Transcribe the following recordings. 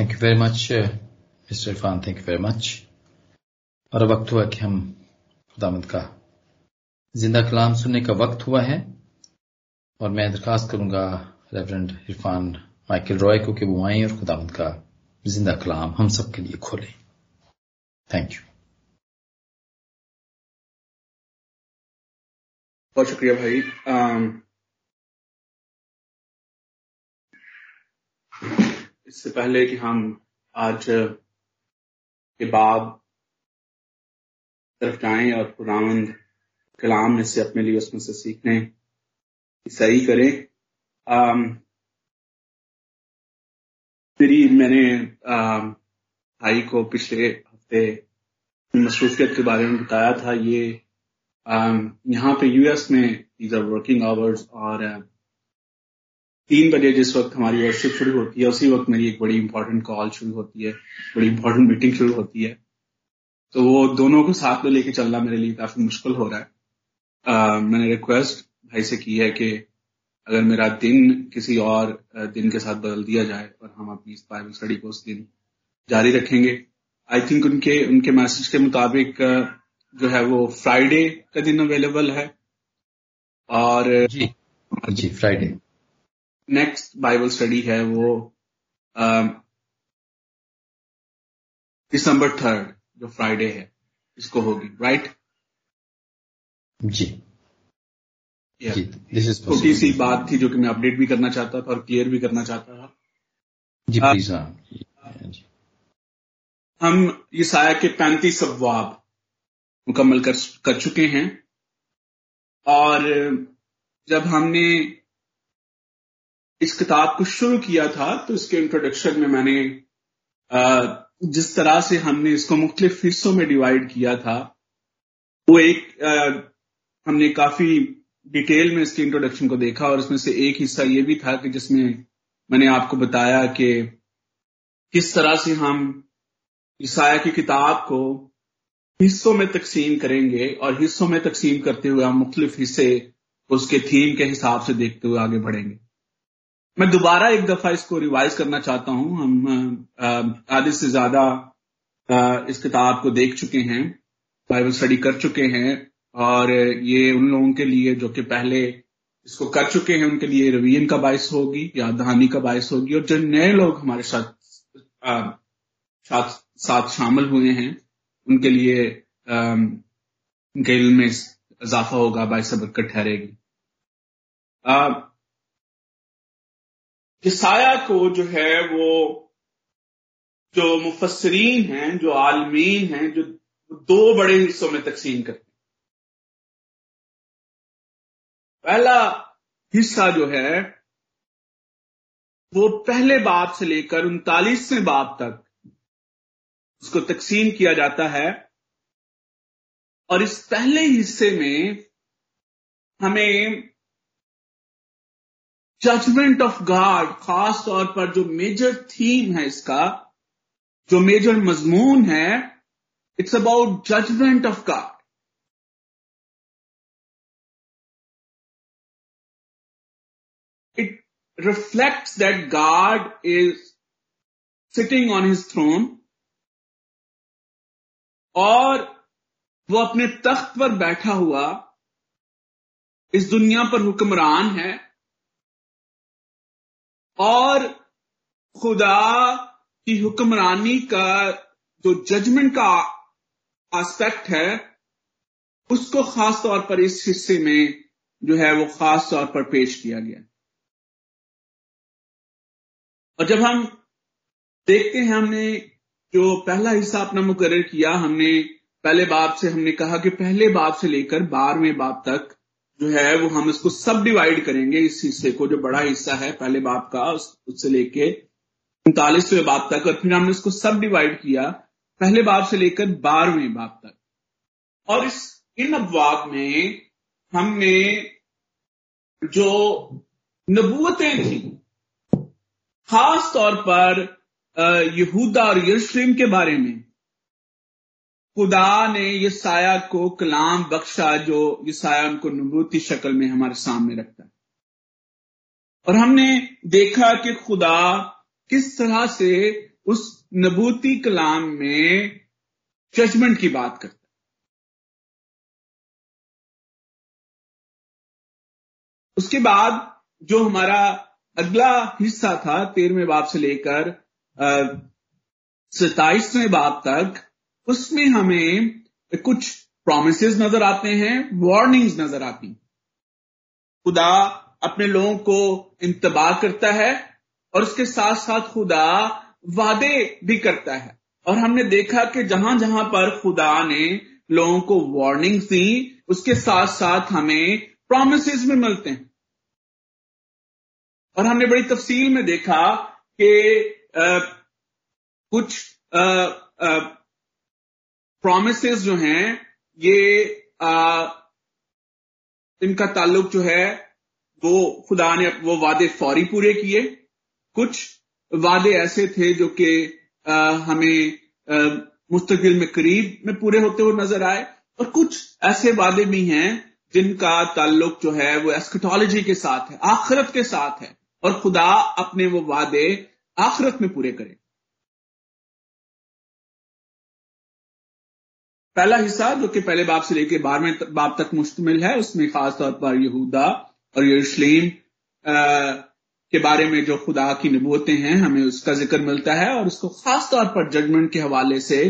Thank you very much mister Irfan thank you very much और वक्त हुआ कि हम खुदामद का ज़िंदा कलाम सुनने का वक्त हुआ है। और मैं दरखास्त करूँगा रेवरेंड इरफान माइकल रॉय को कि वो आए और खुदामद का ज़िंदा कलाम हम सब के लिए खोलें। थैंक यू बहुत शुक्रिया भाई। आम, इससे पहले कि हम आज के बाद तरफ़ जाएँ और खुदावंद कलाम में से अपने लिए उसमें से सीखने सही करें। आम, मेरी मैंने भाई को पिछले हफ़्ते मसरूफियत के बारे में बताया था ये यहाँ पे यूएस में वर्किंग आवर्स और तीन बजे जिस वक्त हमारी वर्कशिप शुरू होती है उसी वक्त मेरी एक बड़ी इंपॉर्टेंट कॉल शुरू होती है बड़ी इंपॉर्टेंट मीटिंग शुरू होती है। तो वो दोनों को साथ में लेके चलना मेरे लिए काफ़ी मुश्किल हो रहा है। आ, मैंने रिक्वेस्ट भाई से की है कि अगर मेरा दिन किसी और दिन के साथ बदल दिया जाए और हम अपनी इस बाइबल स्टडी को उस दिन जारी रखेंगे आई थिंक उनके उनके मैसेज के मुताबिक जो है वो फ्राइडे का दिन अवेलेबल है। और जी जी फ्राइडे नेक्स्ट बाइबल स्टडी है वो दिसंबर थर्ड जो फ्राइडे है इसको होगी राइट जी। छोटी सी बात थी जो कि मैं अपडेट भी करना चाहता था और क्लियर भी करना चाहता था। जी प्लीज़ हम ये साया के पैंतीस अफवाब मुकम्मल कर, कर चुके हैं। और जब हमने इस किताब को शुरू किया था तो इसके इंट्रोडक्शन में मैंने जिस तरह से हमने इसको मुख्तलिफ़ हिस्सों में डिवाइड किया था, वो एक हमने काफ़ी डिटेल में इसके इंट्रोडक्शन को देखा और उसमें से एक हिस्सा ये भी था कि जिसमें मैंने आपको बताया कि किस तरह से हम ईसाया की किताब को हिस्सों में तकसीम करेंगे और हिस्सों में तकसीम करते हुए हम मुख्तलिफ़ हिस्से उसके थीम के हिसाब से देखते हुए आगे बढ़ेंगे। मैं दोबारा एक दफ़ा इसको रिवाइज करना चाहता हूँ। हम आधे से ज़्यादा इस किताब को देख चुके हैं बाइबल स्टडी कर चुके हैं और ये उन लोगों के लिए जो कि पहले इसको कर चुके हैं उनके लिए रवीन का बायस होगी या दहानी का बायस होगी और जो नए लोग हमारे साथ साथ, साथ शामिल हुए हैं उनके लिए उनके इल्म में इजाफा होगा बायस बरकत ठहरेगी। किसाया को जो है वो जो मुफसरीन हैं, जो आलमीन हैं, जो दो बड़े हिस्सों में तकसीम करते हैं। पहला हिस्सा जो है, वो पहले बाप से लेकर उनतालीसवें बाप तक उसको तकसीम किया जाता है। और इस पहले हिस्से में हमें जजमेंट ऑफ़ गॉड खास तौर पर जो मेजर थीम है इसका, जो मेजर मजमून है it's about judgment of God it reflects that God is sitting on his throne और वो अपने तख्त पर बैठा हुआ, इस दुनिया पर हुक्मरान है और खुदा की हुक्मरानी का जो जजमेंट का एस्पेक्ट है, उसको खास तौर पर इस हिस्से में जो है वो खास तौर पर पेश किया गया। और जब हम देखते हैं हमने जो पहला हिस्सा अपना मुकर किया, हमने पहले बाप से हमने कहा कि पहले बाप से लेकर बारहवें बाप तक जो है, वो हम इसको सब डिवाइड करेंगे इस हिस्से को, जो बड़ा हिस्सा है, पहले बाप का उससे लेके उनतालीसवें बाप तक, और फिर हमने इसको सब डिवाइड किया, पहले बाप से लेकर बारहवें बाप तक। और इस, इन अबवाब में हमने जो नबूतें थी, खास तौर पर यहूदा और यरूशलेम के बारे में खुदा ने ये साया को कलाम बख्शा जो ये साया उनको नबूती शक्ल में हमारे सामने रखता है। और हमने देखा कि खुदा किस तरह से उस नबूती कलाम में जजमेंट की बात करता उसके बाद जो हमारा अगला हिस्सा था, तेरहवें बाप से लेकर सताइसवें बाप तक उसमें हमें कुछ प्रोमिस नज़र आते हैं वार्निंग्स नज़र आती खुदा अपने लोगों को इंतबाह करता है और उसके साथ साथ खुदा वादे भी करता है। और हमने देखा कि जहाँ जहाँ पर खुदा ने लोगों को वार्निंग्स दी, उसके साथ साथ हमें प्रोमिस भी मिलते हैं। और हमने बड़ी तफसील में देखा कि कुछ प्रोमिस जो हैं ये आ, इनका ताल्लुक जो है वो खुदा ने वो वादे फौरी पूरे किए। कुछ वादे ऐसे थे जो कि हमें मुस्तकिल में करीब में पूरे होते हुए नज़र आए। और कुछ ऐसे वादे भी हैं जिनका ताल्लुक जो है वो एस्कटोलॉजी के साथ है आखिरत के साथ है। और खुदा अपने वो वादे आखिरत में पूरे करे। पहला हिस्सा जो कि पहले बाप से लेकर बारहवें बाप तक मुश्तमिल है, उसमें खासतौर पर यहूदा और यरूशलेम के बारे में जो खुदा की नबूतें हैं, हमें उसका ज़िक्र मिलता है और उसको खास तौर पर जजमेंट के हवाले से,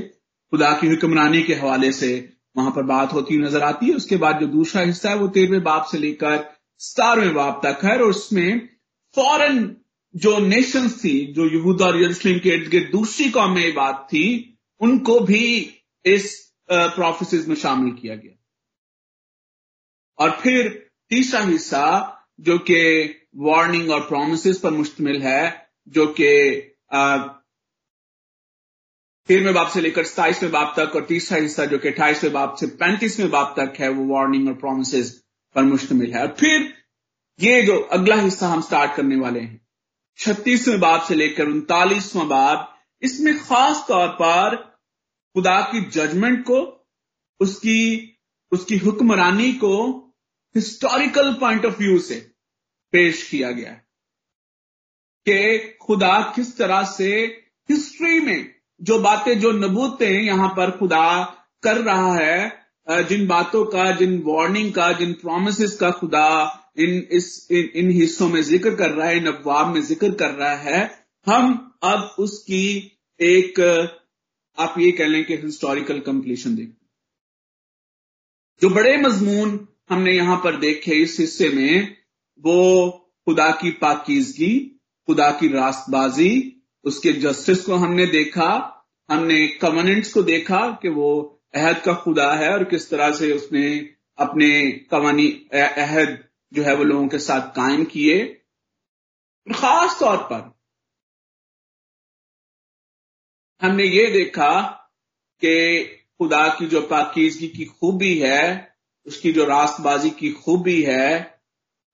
खुदा की हुक्मरानी के हवाले से वहाँ पर बात होती नज़र आती है। उसके बाद जो दूसरा हिस्सा है, वो तेरहवें बाप से लेकर सतारवें बाप तक है और उसमें फॉरन जो नेशन थी, जो यहूदा और यरूशलेम के इर्द गिर्द दूसरी कौम बात थी, उनको भी इस प्रोफेसिस में शामिल किया गया। और फिर तीसरा हिस्सा, जो कि वार्निंग और प्रोमिस पर मुश्तमिल है, जो कि तेरहवें बाप से लेकर सताइसवें बाप तक, और तीसरा हिस्सा, जो कि अट्ठाईसवें बाप से पैंतीसवें बाप तक है, वो वार्निंग और प्रोमिस पर मुश्तमिल है। और फिर ये जो अगला हिस्सा हम स्टार्ट करने वाले हैं, छत्तीसवें बाप से लेकर उनतालीसवां बाप, इसमें खास तौर पर खुदा की जजमेंट को उसकी उसकी हुक्मरानी को हिस्टोरिकल पॉइंट ऑफ़ व्यू से पेश किया गया है कि खुदा किस तरह से हिस्ट्री में जो बातें जो नबूतें यहाँ पर खुदा कर रहा है जिन बातों का जिन वार्निंग का जिन प्रोमिस का खुदा इन इस इन, इन हिस्सों में ज़िक्र कर रहा है इन अफवाब में ज़िक्र कर रहा है हम अब उसकी एक आप ये कह लें कि हिस्टोरिकल कंप्लीशन देखते जो बड़े मजमून हमने यहाँ पर देखे इस हिस्से में, वो खुदा की पाकिजगी, खुदा की रास्तबाजी, उसके जस्टिस को हमने देखा, हमने कवर्नेंट्स को देखा कि वो अहद का खुदा है और किस तरह से उसने अपने कवानी अहद जो है वो लोगों के साथ कायम किए। खास तौर पर हमने ये देखा कि खुदा की जो पाकिजगी की खूबी है, उसकी जो रास्तबाजी की खूबी है,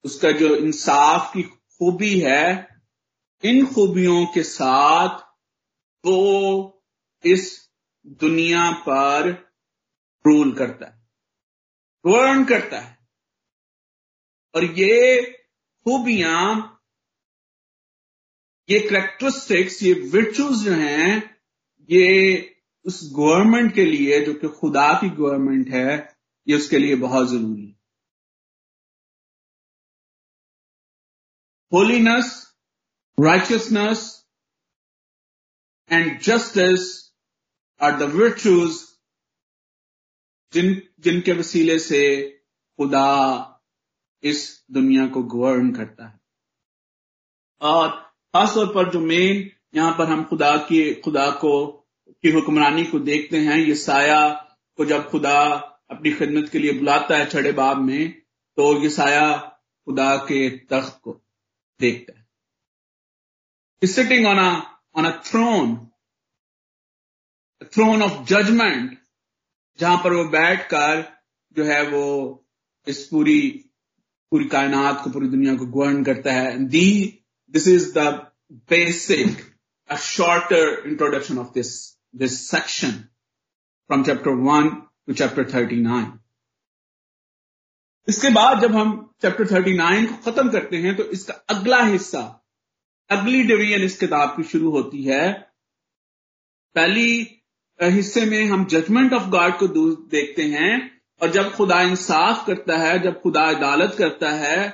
उसका जो इंसाफ की खूबी है, इन खूबियों के साथ वो इस दुनिया पर रूल करता है गवर्न करता है। और ये खूबियाँ, ये करेक्टरिस्टिक्स ये विर्चुज जो हैं ये उस गवर्नमेंट के लिए, जो कि खुदा की गवर्नमेंट है, ये उसके लिए बहुत ज़रूरी है। Holiness righteousness and justice are the virtues जिन, जिनके वसीले से खुदा इस दुनिया को गवर्न करता है। और खासतौर पर जो मेन यहाँ पर हम खुदा की, खुदा को की हुक्मरानी को देखते हैं ये साया को जब खुदा अपनी खिदमत के लिए बुलाता है छड़े बाब में तो ये साया खुदा के तख्त को देखता है। Sitting on on a throne throne of judgment जहाँ पर वो बैठकर जो है वो इस पूरी पूरी कायनात को, पूरी दुनिया को गवर्न करता है। The this is the basic a shorter introduction of this section from chapter one to chapter thirty nine इसके बाद जब हम चैप्टर थर्टी नाइन को खत्म करते हैं तो इसका अगला हिस्सा, अगली डिवीज़न इस किताब की शुरू होती है। पहली हिस्से में हम जजमेंट ऑफ़ गॉड को देखते हैं, और जब खुदा इंसाफ करता है, जब खुदा अदालत करता है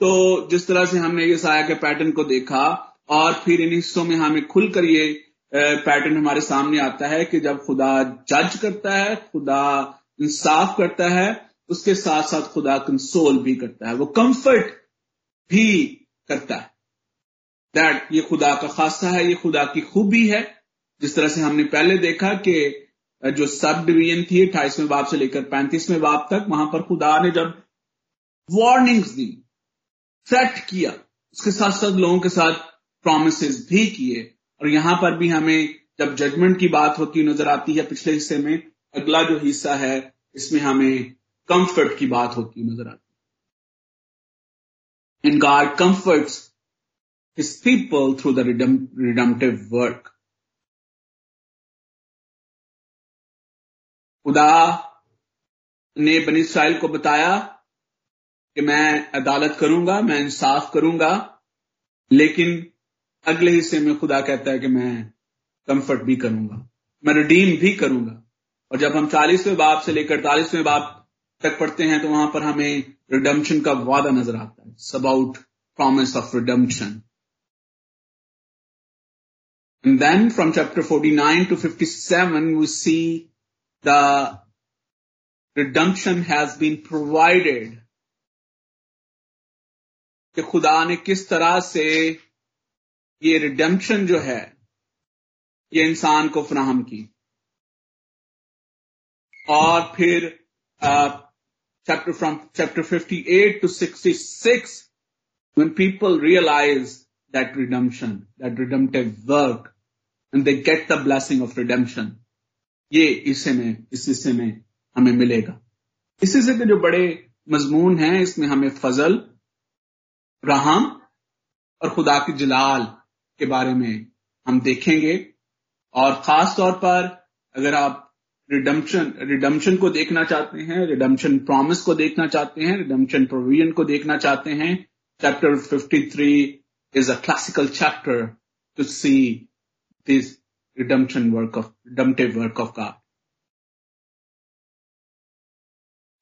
तो जिस तरह से हमने ये साया के पैटर्न को देखा, और फिर इन हिस्सों में हमें खुलकर ये पैटर्न हमारे सामने आता है कि जब खुदा जज करता है, खुदा इंसाफ करता है, उसके साथ साथ खुदा कंसोल भी करता है। वो कंफर्ट भी करता है। दैट ये खुदा का खासा है, ये खुदा की खूबी है। जिस तरह से हमने पहले देखा कि जो सब डिवीज़न थी, अट्ठाईसवें बाप से लेकर पैंतीसवें बाप तक, वहाँ पर खुदा ने जब वार्निंग्स दी थ्रेट किया, उसके साथ साथ लोगों के साथ प्रोमिस भी किए और यहाँ पर भी हमें जब जजमेंट की बात होती नज़र आती है पिछले हिस्से में, अगला जो हिस्सा है, इसमें हमें कंफर्ट की बात होती नज़र आती है in God comforts his people through the redemptive work. खुदा ने बनी इसराइल को बताया कि मैं अदालत करूँगा, मैं इंसाफ करूँगा, लेकिन अगले हिस्से में खुदा कहता है कि मैं कंफर्ट भी करूँगा। मैं रिडीम भी करूँगा। और जब हम चालीसवें बाप से लेकर अड़तालीसवें बाप तक पढ़ते हैं तो वहाँ पर हमें रिडम्पशन का वादा नज़र आता है। About promise of redemption And then from chapter 49 to 57, we see the redemption has been provided. कि खुदा ने किस तरह से ये रिडेम्पशन जो है, ये इंसान को फ्राहम की। और फिर chapter from chapter 58 to 66 when people realize that redemption, that redemptive work, and they get the blessing of redemption, ये इसे में, इस हिस्से में हमें मिलेगा। इस हिस्से के जो बड़े मजमून हैं, इसमें हमें फजल, रहम और खुदा की जलाल के बारे में हम देखेंगे और खास तौर पर अगर आप रिडम्पशन रिडम्पशन को देखना चाहते हैं रिडम्पशन प्रॉमिस को देखना चाहते हैं रिडम्पशन प्रोविज़न को देखना चाहते हैं chapter 53 is a classical chapter to see this redemption work of, redemptive work of God.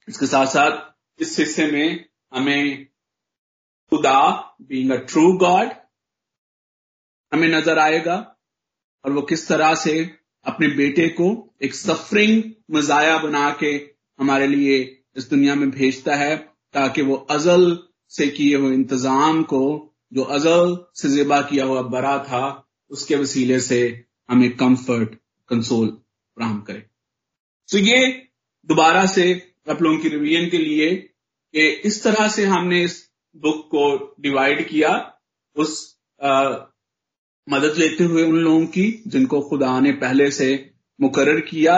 इसके साथ साथ इस हिस्से में हमें खुदा बीइंग अ ट्रू गॉड हमें नज़र आएगा और वो किस तरह से अपने बेटे को एक सफरिंग मजाया बना के हमारे लिए इस दुनिया में भेजता है ताकि वो अजल से किए हुए इंतज़ाम को जो अजल से जिबा किया हुआ बरा था उसके वसीले से हमें कंफर्ट कंसोल फ्राहम करे। तो ये दोबारा से आप लोगों की रिवीजन के लिए कि इस तरह से हमने इस बुक को डिवाइड किया उस आ, मदद लेते हुए उन लोगों की जिनको खुदा ने पहले से मुकर किया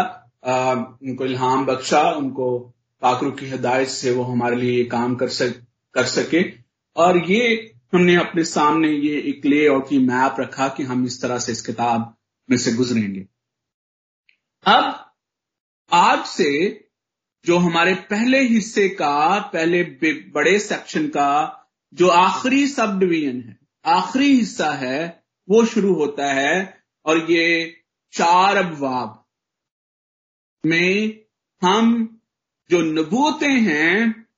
आ, उनको इल्हाम बख्शा उनको पाकरू की हिदायत से वो हमारे लिए काम कर सक कर सके। और ये हमने अपने सामने ये एक ले आउट की मैप रखा कि हम इस तरह से इस किताब में से गुजरेंगे। अब आज से जो हमारे पहले हिस्से का पहले बड़े सेक्शन का जो आखिरी सब डिवीज़न है आखिरी हिस्सा है वो शुरू होता है और ये चार अबवाब में हम जो नबूतें हैं,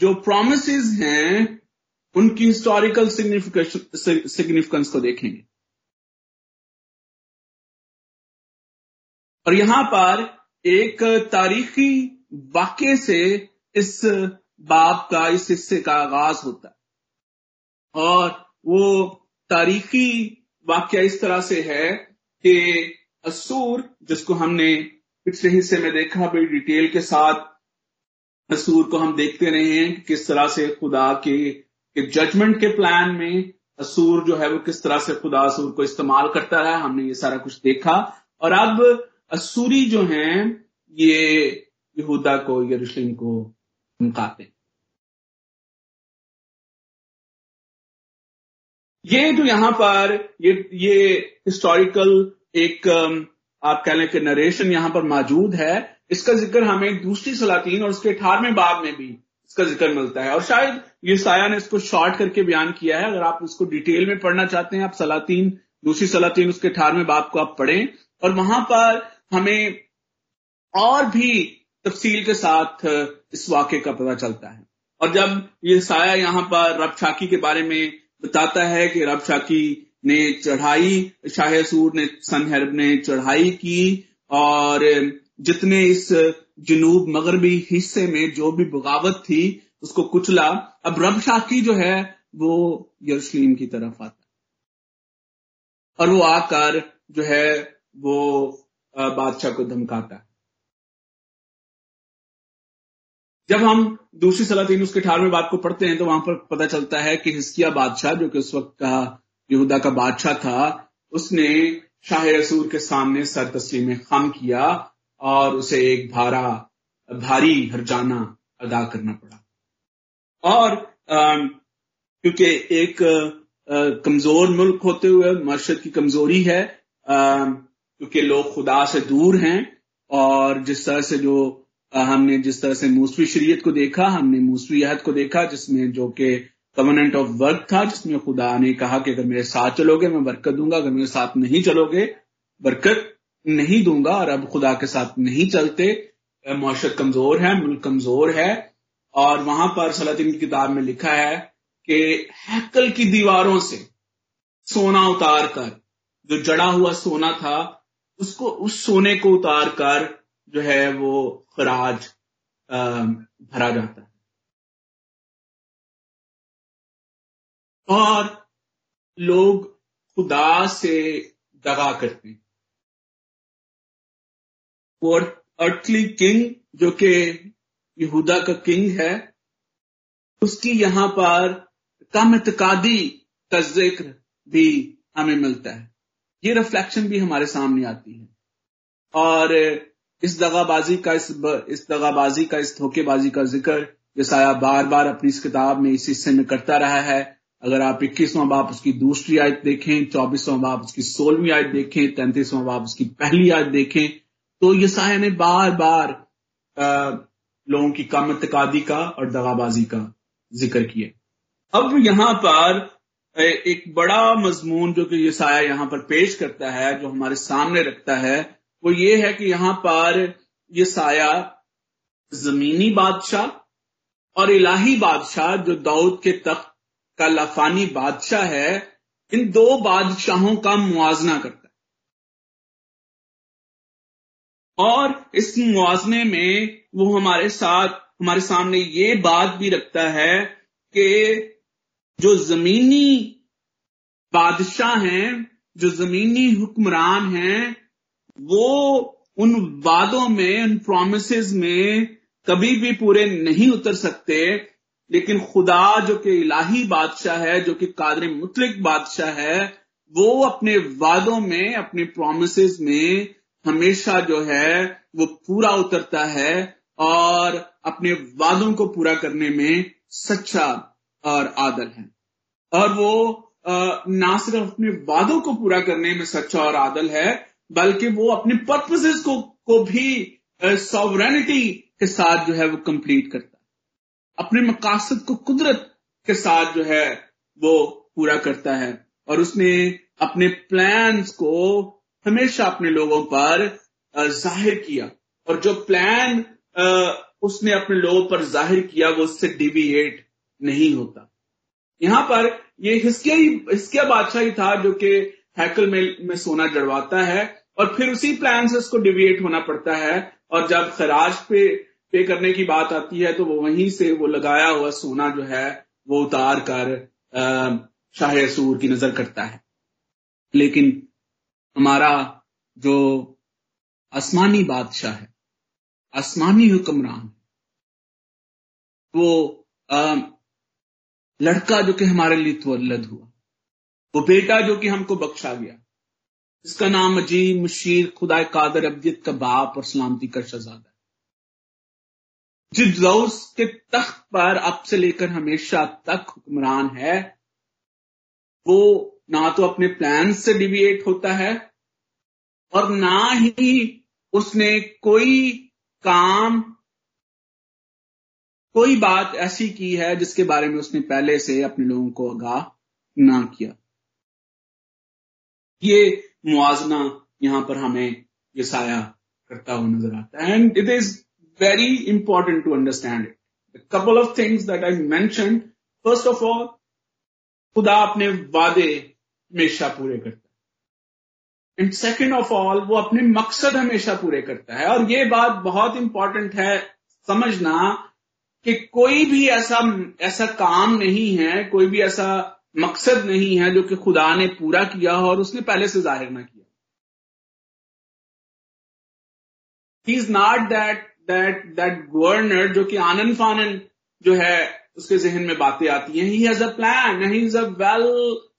जो प्रोमिस हैं, उनकी हिस्टोरिकल सिग्निफिकेंस को देखेंगे। और यहाँ पर एक तारीखी वाक्य से इस बाप का, इस हिस्से का आगाज़ होता है। और वो तारीखी वाक्य इस तरह से है कि असूर जिसको हमने पिछले हिस्से में देखा बड़ी डिटेल के साथ असूर को हम देखते रहे हैं कि किस तरह से खुदा के, के जजमेंट के प्लान में असूर जो है वो किस तरह से खुदा असूर को इस्तेमाल करता है हमने ये सारा कुछ देखा। और अब असूरी जो हैं ये यहूदा को यरूशलेम को धमकाते ये जो यहाँ पर, ये ये हिस्टोरिकल एक आप कह लें कि नरेशन यहाँ पर मौजूद है। इसका ज़िक्र हमें दूसरी सलातीन और उसके अठारहवें बाब में भी इसका ज़िक्र मिलता है। और शायद ये साया ने इसको शॉर्ट करके बयान किया है। अगर आप इसको डिटेल में पढ़ना चाहते हैं, आप सलातीन, दूसरी सलातीन उसके अठारहवें बाब को आप पढ़ें। और वहाँ पर हमें और भी तफसील के साथ, इस वाक्य का पता चलता है। और जब ये साया यहाँ पर रब शाकी के बारे में बताता है कि रब शाकी ने चढ़ाई, शाह सूर ने, सनहरब ने चढ़ाई की और जितने इस जनूब मगरबी हिस्से में जो भी बगावत थी, उसको कुचला। अब रब शाकी जो है, वो यरूशलेम की तरफ़ आता और वो आकर जो है, वो बादशाह को धमकाता है। जब हम दूसरी सलाह तीन उसके अठारहवें बात को पढ़ते हैं तो वहाँ पर पता चलता है कि हिस्किया बादशाह, जो कि उस वक्त का, यहूदा का बादशाह था, उसने शाह रसूल के सामने सर तस्लीम खम किया और उसे एक भारा, भारी हरजाना अदा करना पड़ा। और क्योंकि एक कमज़ोर मुल्क होते हुए मर्शद की कमज़ोरी है क्योंकि लोग खुदा से दूर हैं, और जिस तरह से जो हमने जिस तरह से मूसवी शरीयत को देखा, हमने मूसवी अहद को देखा, जिसमें जो कि कवर्नेंट ऑफ़ वर्क था, जिसमें खुदा ने कहा कि अगर मेरे साथ चलोगे, मैं बरकत दूँगा, अगर मेरे साथ नहीं चलोगे, बरकत नहीं दूँगा, और अब खुदा के साथ नहीं चलते मुशत कमज़ोर है, मुल्क कमज़ोर है, और वहाँ पर सलातीन की किताब में लिखा है कि हैकल की दीवारों से सोना उतार कर, जो जड़ा हुआ सोना था, उसको उस सोने को उतार कर जो है वो खराज भरा जाता है। और लोग खुदा से दगा करते हैं। और अर्थली किंग जो कि यहूदा का किंग है, उसकी यहाँ पर कम इतकादी का ज़िक्र भी हमें मिलता है। ये रिफ्लेक्शन भी हमारे सामने आती है। और इस दगाबाजी का इस इस दगाबाजी का इस धोखेबाजी का ज़िक्र जसाया बार बार अपनी इस किताब में इस हिस्से में करता रहा है। अगर आप इक्कीसवां बाप उसकी दूसरी आयत देखें, चौबीसवां बाप उसकी सोलहवीं आयत देखें, तैंतीसवां बाप उसकी पहली आयत देखें तो यसाया ने बार बार लोगों की कम तकादी का और दगाबाजी का ज़िक्र किया। अब यहाँ पर एक बड़ा मजमून जो कि यसाया यहाँ पर पेश करता है, जो हमारे सामने रखता है वो ये है कि यहाँ पर ये साया जमीनी बादशाह और इलाही बादशाह जो दाऊद के तख्त का लाफानी बादशाह है, इन दो बादशाहों का मुआजना करता है। और इस मुआवजे में वो हमारे साथ, हमारे सामने ये बात भी रखता है कि जो जमीनी बादशाह हैं, जो जमीनी हुक्मरान हैं वो उन वादों में, उन प्रोमिस में कभी भी पूरे नहीं उतर सकते, लेकिन खुदा जो कि इलाही बादशाह है, जो कि कादर मुतलिक बादशाह है, वो अपने वादों में, अपने प्रोमिस में हमेशा जो है, वो पूरा उतरता है और अपने वादों को पूरा करने में सच्चा और आदल है। और वो ना सिर्फ़ अपने वादों को पूरा करने में सच्चा और आदल है बल्कि वो अपने पर्पसेस को को भी सॉवरेनिटी के साथ जो है वो कंप्लीट करता है। अपने मकासद को कुदरत के साथ जो है वो पूरा करता है। और उसने अपने प्लान्स को हमेशा अपने लोगों पर ज़ाहिर किया। और जो प्लान उसने अपने लोगों पर ज़ाहिर किया वो उससे डिविएट नहीं होता। यहाँ पर ये हिस्किया ही हिस्किया बादशाह ही था जो कि हैकल में, में सोना जड़वाता है। और फिर उसी प्लान से उसको डिविएट होना पड़ता है। और जब खराज पे पे करने की बात आती है तो वो वहीं से वो लगाया हुआ सोना जो है वो उतार कर शाह सूर की नज़र करता है। लेकिन हमारा जो आसमानी बादशाह है आसमानी हुक्मरान वो आ, लड़का जो कि हमारे लिए तवल्लद हुआ वो बेटा जो कि हमको बख्शा गया इसका नाम अजीब मशीर खुदा कादर अब्दियत का बाप और सलामती का शहजादा। जौस के तख्त पर अब से लेकर हमेशा तक हुक्मरान है, वो ना तो अपने प्लान से डिविएट होता है और ना ही उसने कोई काम, कोई बात ऐसी की है जिसके बारे में उसने पहले से अपने लोगों को आगाह ना किया। ये मुआजना यहाँ पर हमें ये साया करता हुआ नज़र आता है। And it is very important to understand it couple of things that I mention first of all खुदा अपने वादे हमेशा पूरे करता है। एंड सेकेंड ऑफ़ ऑल वो अपने मकसद हमेशा पूरे करता है। और ये बात बहुत इंपॉर्टेंट है समझना कि कोई भी ऐसा ऐसा काम नहीं है, कोई भी ऐसा मकसद नहीं है जो कि खुदा ने पूरा किया और उसने पहले से ज़ाहिर ना किया। Is not that that that governor जो कि आनंद फानन जो है उसके जहन में बातें आती हैं। He has a plan he is a well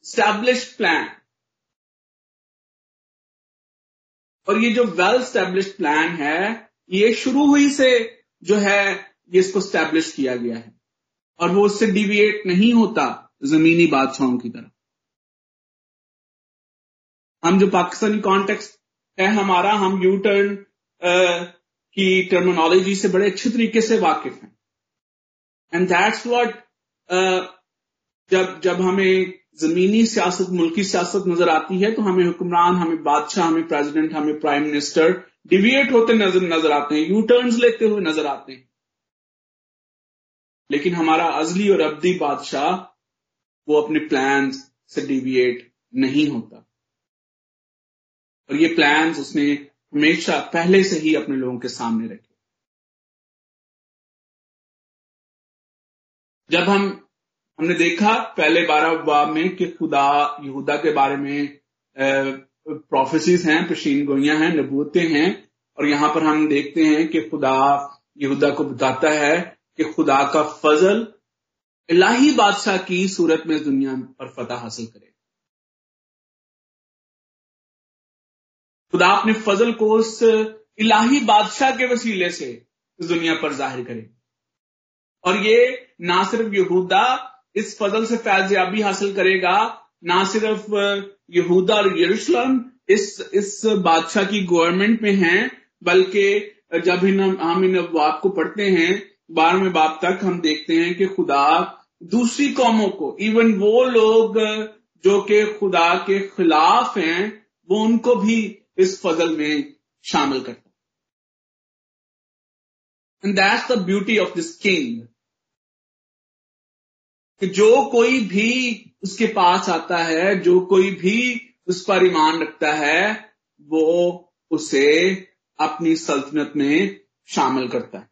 established plan और ये जो वेल स्टैब्लिश्ड प्लान है, ये शुरू हुई से जो है इसको स्टैब्लिश किया गया है। और वो उससे डिविएट नहीं होता। जमीनी बादशाहों की तरह। हम जो पाकिस्तानी कॉन्टेक्स्ट है, हमारा, हम यू टर्न की टर्मिनोलॉजी से बड़े अच्छे तरीके से वाकिफ हैं। एंड दैट्स व्हाट जब जब हमें जमीनी सियासत, मुल्की सियासत नज़र आती है तो हमें हुक्मरान, हमें बादशाह, हमें प्रेसिडेंट हमें प्राइम मिनिस्टर डिविएट होते नज़र नज़र आते हैं। यू टर्न लेते हुए नज़र आते हैं। लेकिन हमारा अजली और अब्दी बादशाह वो अपने प्लान से डिविएट नहीं होता। और ये प्लान उसने हमेशा पहले से ही अपने लोगों के सामने रखे। जब हम, हमने देखा पहले बारह बाब में कि खुदा, यहूदा के बारे में प्रोफेसिस हैं पेशीन गोइयाँ हैं नबूतें हैं, और यहाँ पर हम देखते हैं कि खुदा, यहूदा को बताता है कि खुदा का फजल इलाही बादशाह की सूरत में दुनिया पर फतह हासिल करे। खुदा अपने फजल को उस इलाही बादशाह के वसीले से इस दुनिया पर ज़ाहिर करे। और ये ना सिर्फ़ यहूदा इस फजल से फैजयाबी हासिल करेगा, ना सिर्फ़ यहूदा और यरूशलेम इस इस बादशाह की गवर्नमेंट में हैं, बल्कि जब इन हम इन बाप को पढ़ते हैं बारहवें बाप तक हम देखते हैं कि खुदा दूसरी कौमों को इवन वो लोग जो कि खुदा के खिलाफ हैं, वो उनको भी इस फजल में शामिल करता that's the beauty of this king जो कोई भी उसके पास आता है, जो कोई भी उस पर ईमान रखता है, वो उसे अपनी सल्तनत में शामिल करता है।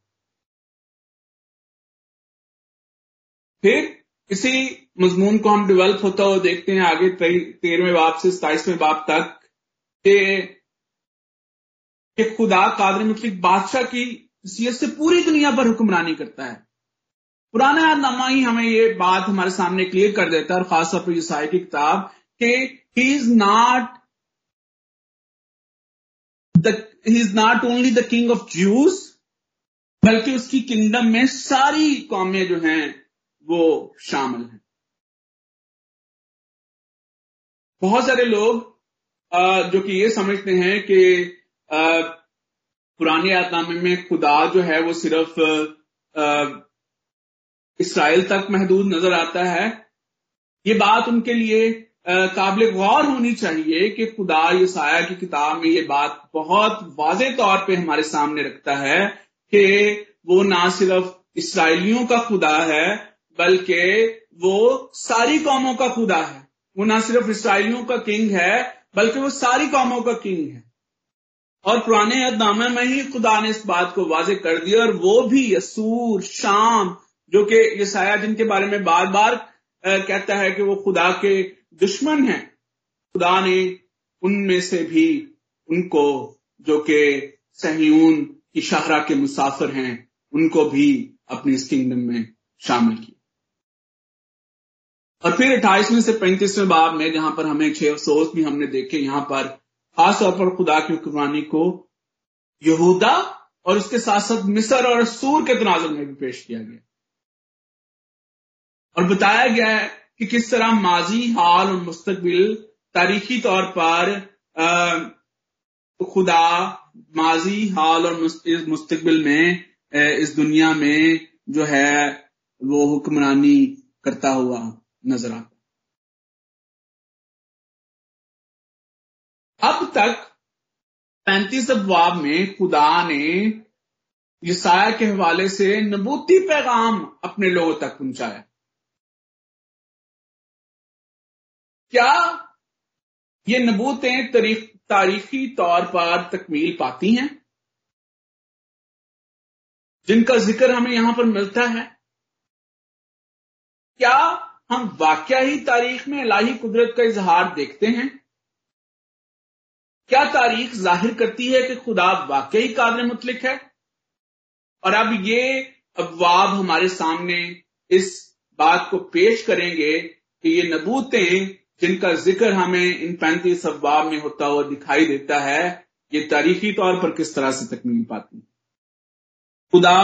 फिर इसी मजमून को हम डेवलप होता हुआ देखते हैं आगे तेरहवें बाप से सताइसवें बाप तक कि खुदा कादर मुतलिक बादशाह की सीयत से पूरी दुनिया पर हुक्मरानी करता है। पुराना यादनामा ही हमें ये बात हमारे सामने क्लियर कर देता है और खासतौर पर ईसाई की किताब कि he is not he is not only the king of Jews बल्कि उसकी किंगडम में सारी कौमें जो हैं वो शामिल हैं। बहुत सारे लोग जो कि ये समझते हैं कि पुराने यादनामे में खुदा जो है वो सिर्फ़ इसराइल तक महदूद नज़र आता है। ये बात उनके लिए काबिल गौर होनी चाहिए कि खुदा साया की किताब में ये बात बहुत वाज तौर पे हमारे सामने रखता है कि वो ना सिर्फ़ इसराइलियों का खुदा है बल्कि वो सारी कौमों का खुदा है। वो ना सिर्फ़ इसराइलियों का किंग है, बल्कि वो सारी कौमों का किंग है। और पुराने यदनामे में ही खुदा ने इस बात को वाजे कर दिया और वो भी असूर शाम, जो कि ये साया जिनके बारे में बार बार कहता है कि वो खुदा के दुश्मन हैं। खुदा ने उनमें से भी उनको, जो कि सहीन की शाहरा के मुसाफिर हैं, उनको भी अपनी इस किंगडम में शामिल किया। और फिर अट्ठाईसवें से पैंतीसवें बाब में, जहाँ पर हमें छह अफसोस भी हमने देखे, यहाँ पर खासतौर पर खुदा की हुक्मरानी को यहूदा और उसके साथ साथ मिसर और सूर के तनाजुर में भी पेश किया गया। और बताया गया है कि किस तरह माजी हाल और मुस्तकबिल तारीखी तौर पर खुदा माजी हाल और मुस्तकबिल में इस दुनिया में जो है वो हुक्मरानी करता हुआ नज़र आता। अब तक पैंतीस अफवाब में खुदा ने यसाया के हवाले से नबूती पैगाम अपने लोगों तक पहुँचाया। क्या ये नबूतें तारीखी तौर पर तकमील पाती हैं? जिनका ज़िक्र हमें यहाँ पर मिलता है। क्या हम वाक्य ही तारीख में अलाही कुदरत का इजहार देखते हैं। क्या तारीख ज़ाहिर करती है कि खुदा वाकई कादर मुतलिक है? और अब ये अफवाब हमारे सामने इस बात को पेश करेंगे कि ये नबूतें जिनका ज़िक्र हमें इन पैंतीस अफवाब में होता हुआ दिखाई देता है, ये तारीखी तौर पर किस तरह से तकमील पाती खुदा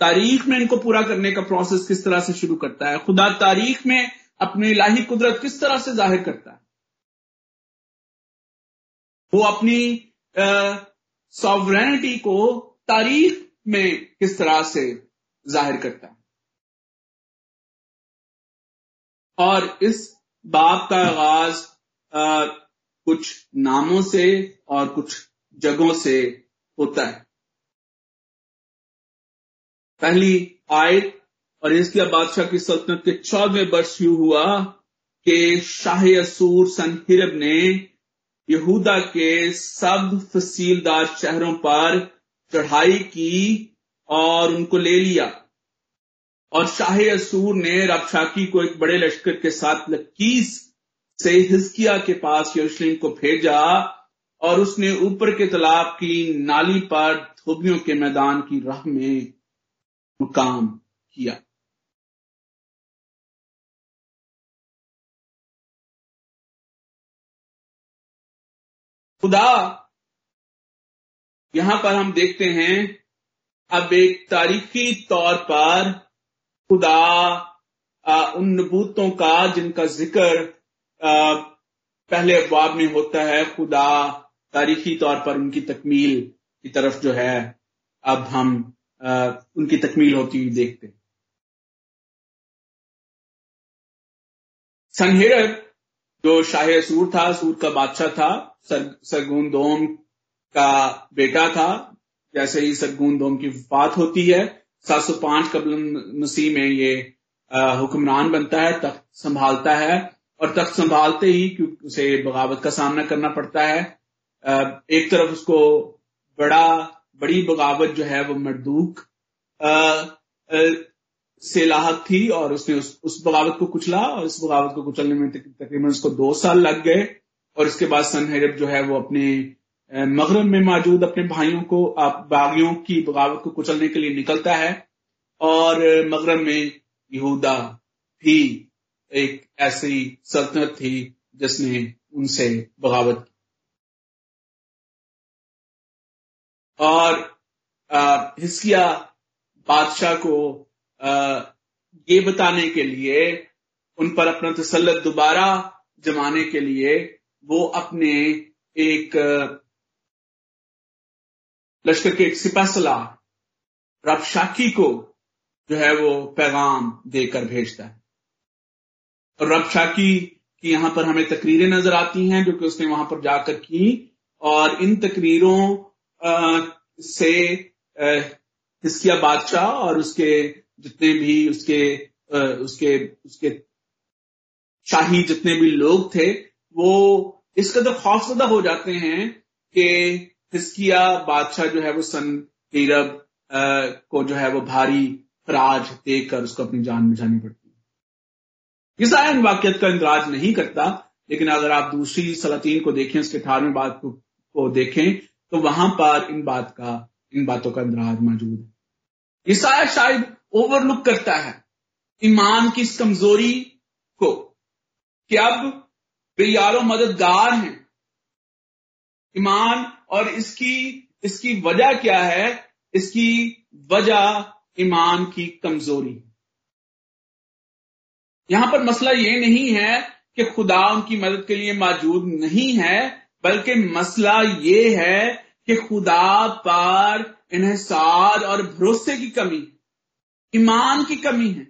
तारीख में इनको पूरा करने का प्रोसेस किस तरह से शुरू करता है? खुदा तारीख में अपनी इलाही कुदरत किस तरह से ज़ाहिर करता है? वो अपनी सॉवरेनिटी को तारीख में किस तरह से ज़ाहिर करता है? और इस बाप का आगाज़ कुछ नामों से और कुछ जगहों से होता है। पहली आयत, और इसलिए बादशाह की सल्तनत के चौदहवें वर्ष यू हुआ कि शाह असूर हिरब ने यहूदा के सब फसीलदार शहरों पर चढ़ाई की और उनको ले लिया। और शाह असूर ने रबशाकी को एक बड़े लश्कर के साथ लकीस से हिजकिया के पास यरूशलेम को भेजा और उसने ऊपर के तालाब की नाली पर धोबियों के मैदान की राह में मुकाम किया। खुदा यहाँ पर हम देखते हैं अब एक तारीखी तौर पर खुदा उन नबूतों का जिनका ज़िक्र आ, पहले अफवाब में होता है खुदा तारीखी तौर पर उनकी तकमील की तरफ़ जो है अब हम उनकी तकमील होती हुई देखते हैं। जो शाह सूर था सूर का बादशाह था सर, सरगुन दोम का बेटा था जैसे ही सरगुन दोम की वफात होती है 705 कबल मसीह में ये हुक्मरान बनता है तख्त संभालता है और तख्त संभालते ही क्योंकि उसे बगावत का सामना करना पड़ता है। एक तरफ़ उसको बड़ा बड़ी बगावत जो है वो मरदूक से लाहक थी और उसने उस, उस बगावत को कुचला और इस बगावत को कुचलने में तकरीबन उसको दो साल लग गए और इसके बाद सनहरब जो है वो अपने मगरब में मौजूद अपने भाइयों को बागियों की बगावत को कुचलने के लिए निकलता है और मगरब में यहूदा भी एक ऐसी सल्तनत थी जिसने उनसे बगावत की और हिस्किया बादशाह को ये बताने के लिए, उन पर अपना तसलत दोबारा जमाने के लिए, वो अपने एक लश्कर के एक सिपा सलाह रबशाकी को, जो है वो पैगाम देकर भेजता है। और रबशाकी की यहाँ पर हमें तकरीरें नज़र आती हैं, जो कि उसने वहाँ पर जाकर की, और इन तकरीरों से हिस्किया बादशाह और उसके जितने भी उसके उसके उसके शाही जितने भी लोग थे वो इस कदर खौफजदा हो जाते हैं कि हिस्किया बादशाह जो है वो सन हीरब को जो है वो भारी खराज देकर उसको अपनी जान बचानी पड़ती है। ईसा इन वाक्यत का इंदराज नहीं करता लेकिन अगर आप दूसरी सलातीन को देखें उसके अठारहवें बात को, को देखें तो वहाँ पर इन बात का, इन बातों का इंदराज मौजूद है। ईसाया शायद ओवरलुक करता है ईमान की इस कमज़ोरी को कि अब वे यारो मददगार हैं। ईमान और इसकी इसकी वजह क्या है? इसकी वजह ईमान की कमज़ोरी यहाँ पर मसला ये नहीं है कि खुदा उनकी मदद के लिए मौजूद नहीं है बल्कि मसला ये है कि खुदा पर इन्हसार और भरोसे की कमी है ईमान की कमी है।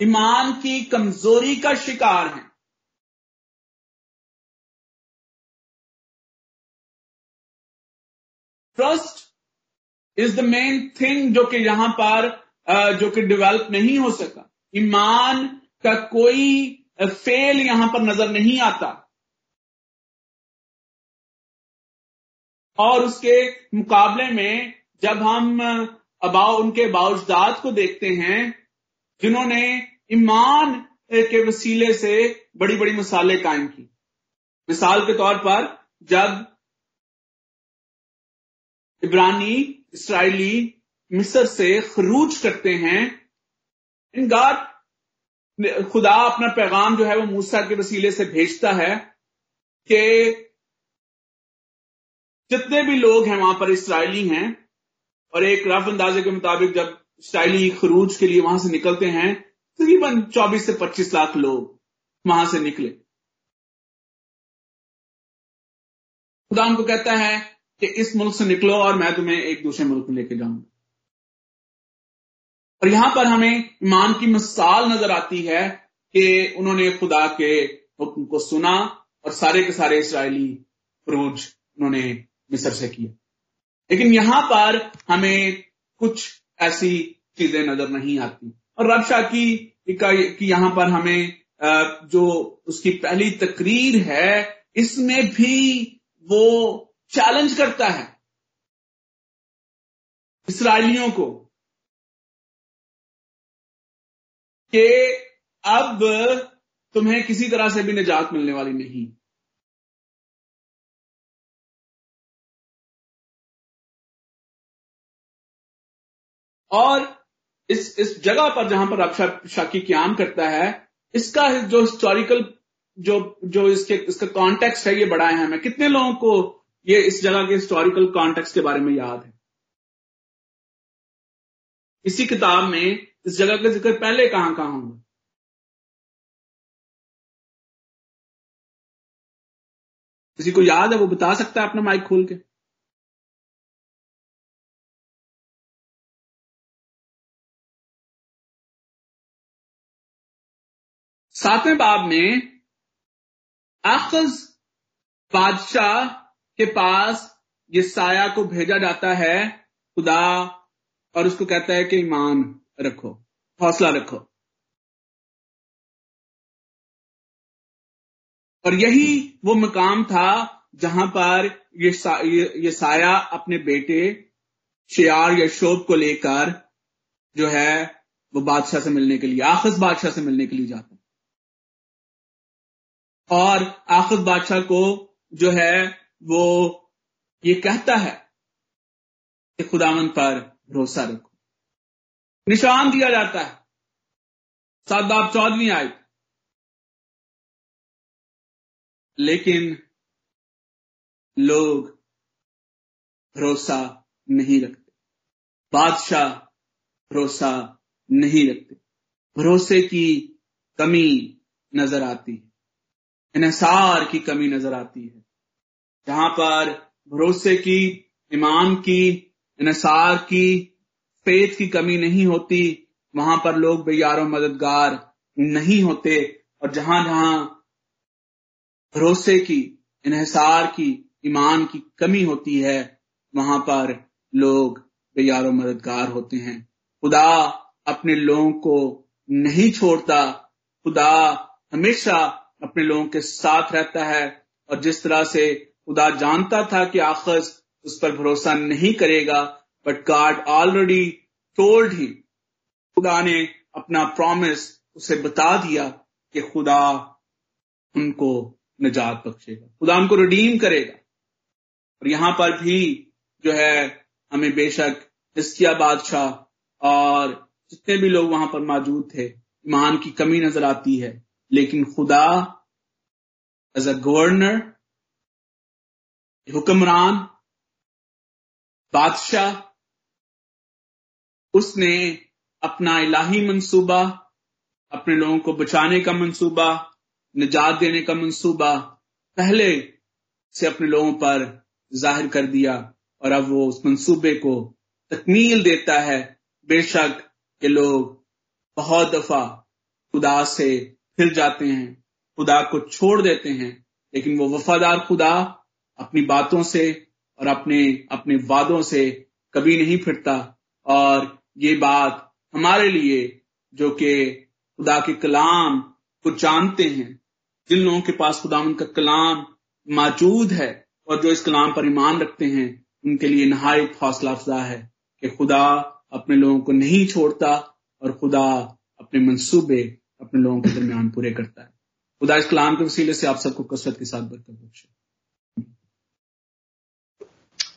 ईमान की कमज़ोरी का शिकार है। Trust is the main thing जो कि यहाँ पर जो कि डेवलप नहीं हो सका। ईमान का कोई फेल यहाँ पर नज़र नहीं आता। और उसके मुकाबले में जब हम अबाव उनके बाउजदाद को देखते हैं, जिन्होंने ईमान के वसीले से बड़ी बड़ी मिसालें कायम की। मिसाल के तौर पर जब इब्रानी, इसराइली, मिस्र से खरूज करते हैं, इन गॉड खुदा अपना पैगाम जो है वो मूसा के वसीले से भेजता है कि जितने भी लोग हैं वहाँ पर इसराइली हैं, और एक रफ अंदाजे के मुताबिक जब इसराइली खरूज के लिए वहाँ से निकलते हैं, तकरीबन 24 से 25 लाख लोग वहाँ से निकले। खुदा उनको कहता है कि इस मुल्क से निकलो और मैं तुम्हें एक दूसरे मुल्क में लेके जाऊँगा। और यहाँ पर हमें ईमान की मिसाल नज़र आती है कि उन्होंने खुदा के हुक्म को सुना और सारे के सारे इसराइली फरूज उन्होंने मिस्र से किया। लेकिन यहाँ पर हमें कुछ ऐसी चीज़ें नज़र नहीं आती। और रबशा की कि यहाँ पर हमें जो उसकी पहली तकरीर है, इसमें भी वो चैलेंज करता है। इसराइलियों को कि अब तुम्हें किसी तरह से भी निजात मिलने वाली नहीं। और इस इस जगह पर जहाँ पर अब शाकी क्याम करता है, इसका जो हिस्टोरिकल जो जो इसके, इसका कॉन्टेक्स्ट है, ये बड़ा है कितने लोगों को ये इस जगह के हिस्टोरिकल कॉन्टेक्स्ट के बारे में याद है? इसी किताब में इस जगह का ज़िक्र पहले कहाँ कहाँ होगा किसी को याद है, वो बता सकता है अपना माइक खोल के? सातवें बाब में आखज बादशाह के पास ये साया को भेजा जाता है खुदा और उसको कहता है कि ईमान रखो हौसला रखो। और यही वो मकाम था जहाँ पर ये, सा, ये, ये साया अपने बेटे शियार या शोभ को लेकर जो है वो बादशाह से मिलने के लिए आखिर बादशाह से मिलने के लिए जाता और आखिर बादशाह को जो है वो ये कहता है कि खुदावन पर भरोसा रखो। निशान दिया जाता है। सात बाप चौदहवीं आयत। लेकिन लोग भरोसा नहीं रखते। बादशाह भरोसा नहीं रखते। भरोसे की कमी नज़र आती है। इसार की कमी नज़र आती है। जहाँ पर भरोसे की, ईमान की इसार की, फेथ की कमी नहीं होती, वहाँ पर लोग बेयारो मददगार नहीं होते और जहाँ जहाँ भरोसे की इसार की, ईमान की कमी होती है, वहाँ पर लोग बेयारो मददगार होते हैं। खुदा अपने लोगों को नहीं छोड़ता। खुदा हमेशा अपने लोगों के साथ रहता है और जिस तरह से खुदा जानता था कि आखिर उस पर भरोसा नहीं करेगा but God already told he खुदा ने अपना प्रॉमिस उसे बता दिया कि खुदा उनको निजात बख्शेगा, खुदा उनको रिडीम करेगा। और यहाँ पर भी जो है हमें बेशक हिस्किया बादशाह और जितने भी लोग वहाँ पर मौजूद थे, ईमान की कमी नज़र आती है। लेकिन खुदा एज अ गवर्नर हुक्मरान, बादशाह, उसने अपना इलाही मंसूबा, अपने लोगों को बचाने का मंसूबा, निजात देने का मंसूबा पहले से अपने लोगों पर ज़ाहिर कर दिया और अब वो उस मंसूबे को तकमील देता है। बेशक के लोग बहुत दफ़ा खुदा से फिर जाते हैं, खुदा को छोड़ देते हैं, लेकिन वो वफादार खुदा अपनी बातों से और अपने अपने वादों से कभी नहीं फिरता। और ये बात हमारे लिए जो कि खुदा के कलाम को जानते हैं, जिन लोगों के पास खुदा का कलाम मौजूद है और जो इस कलाम पर ईमान रखते हैं, उनके लिए नहायत हौसला अफजा है कि खुदा अपने लोगों को नहीं छोड़ता और खुदा अपने मंसूबे अपने लोगों के दरमियान पूरे करता है। खुदा इस कलाम के वसीले से आप सबको कसरत के साथ बरकत बख्शे।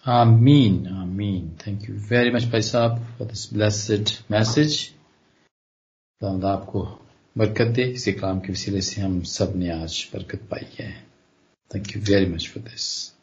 Ameen, Ameen. Thank you very much, Bhai Saab, for this blessed message. आपको बरकत दे। इसी कलाम के वसीले से हम सबने आज बरकत पाई है। Thank you very much for this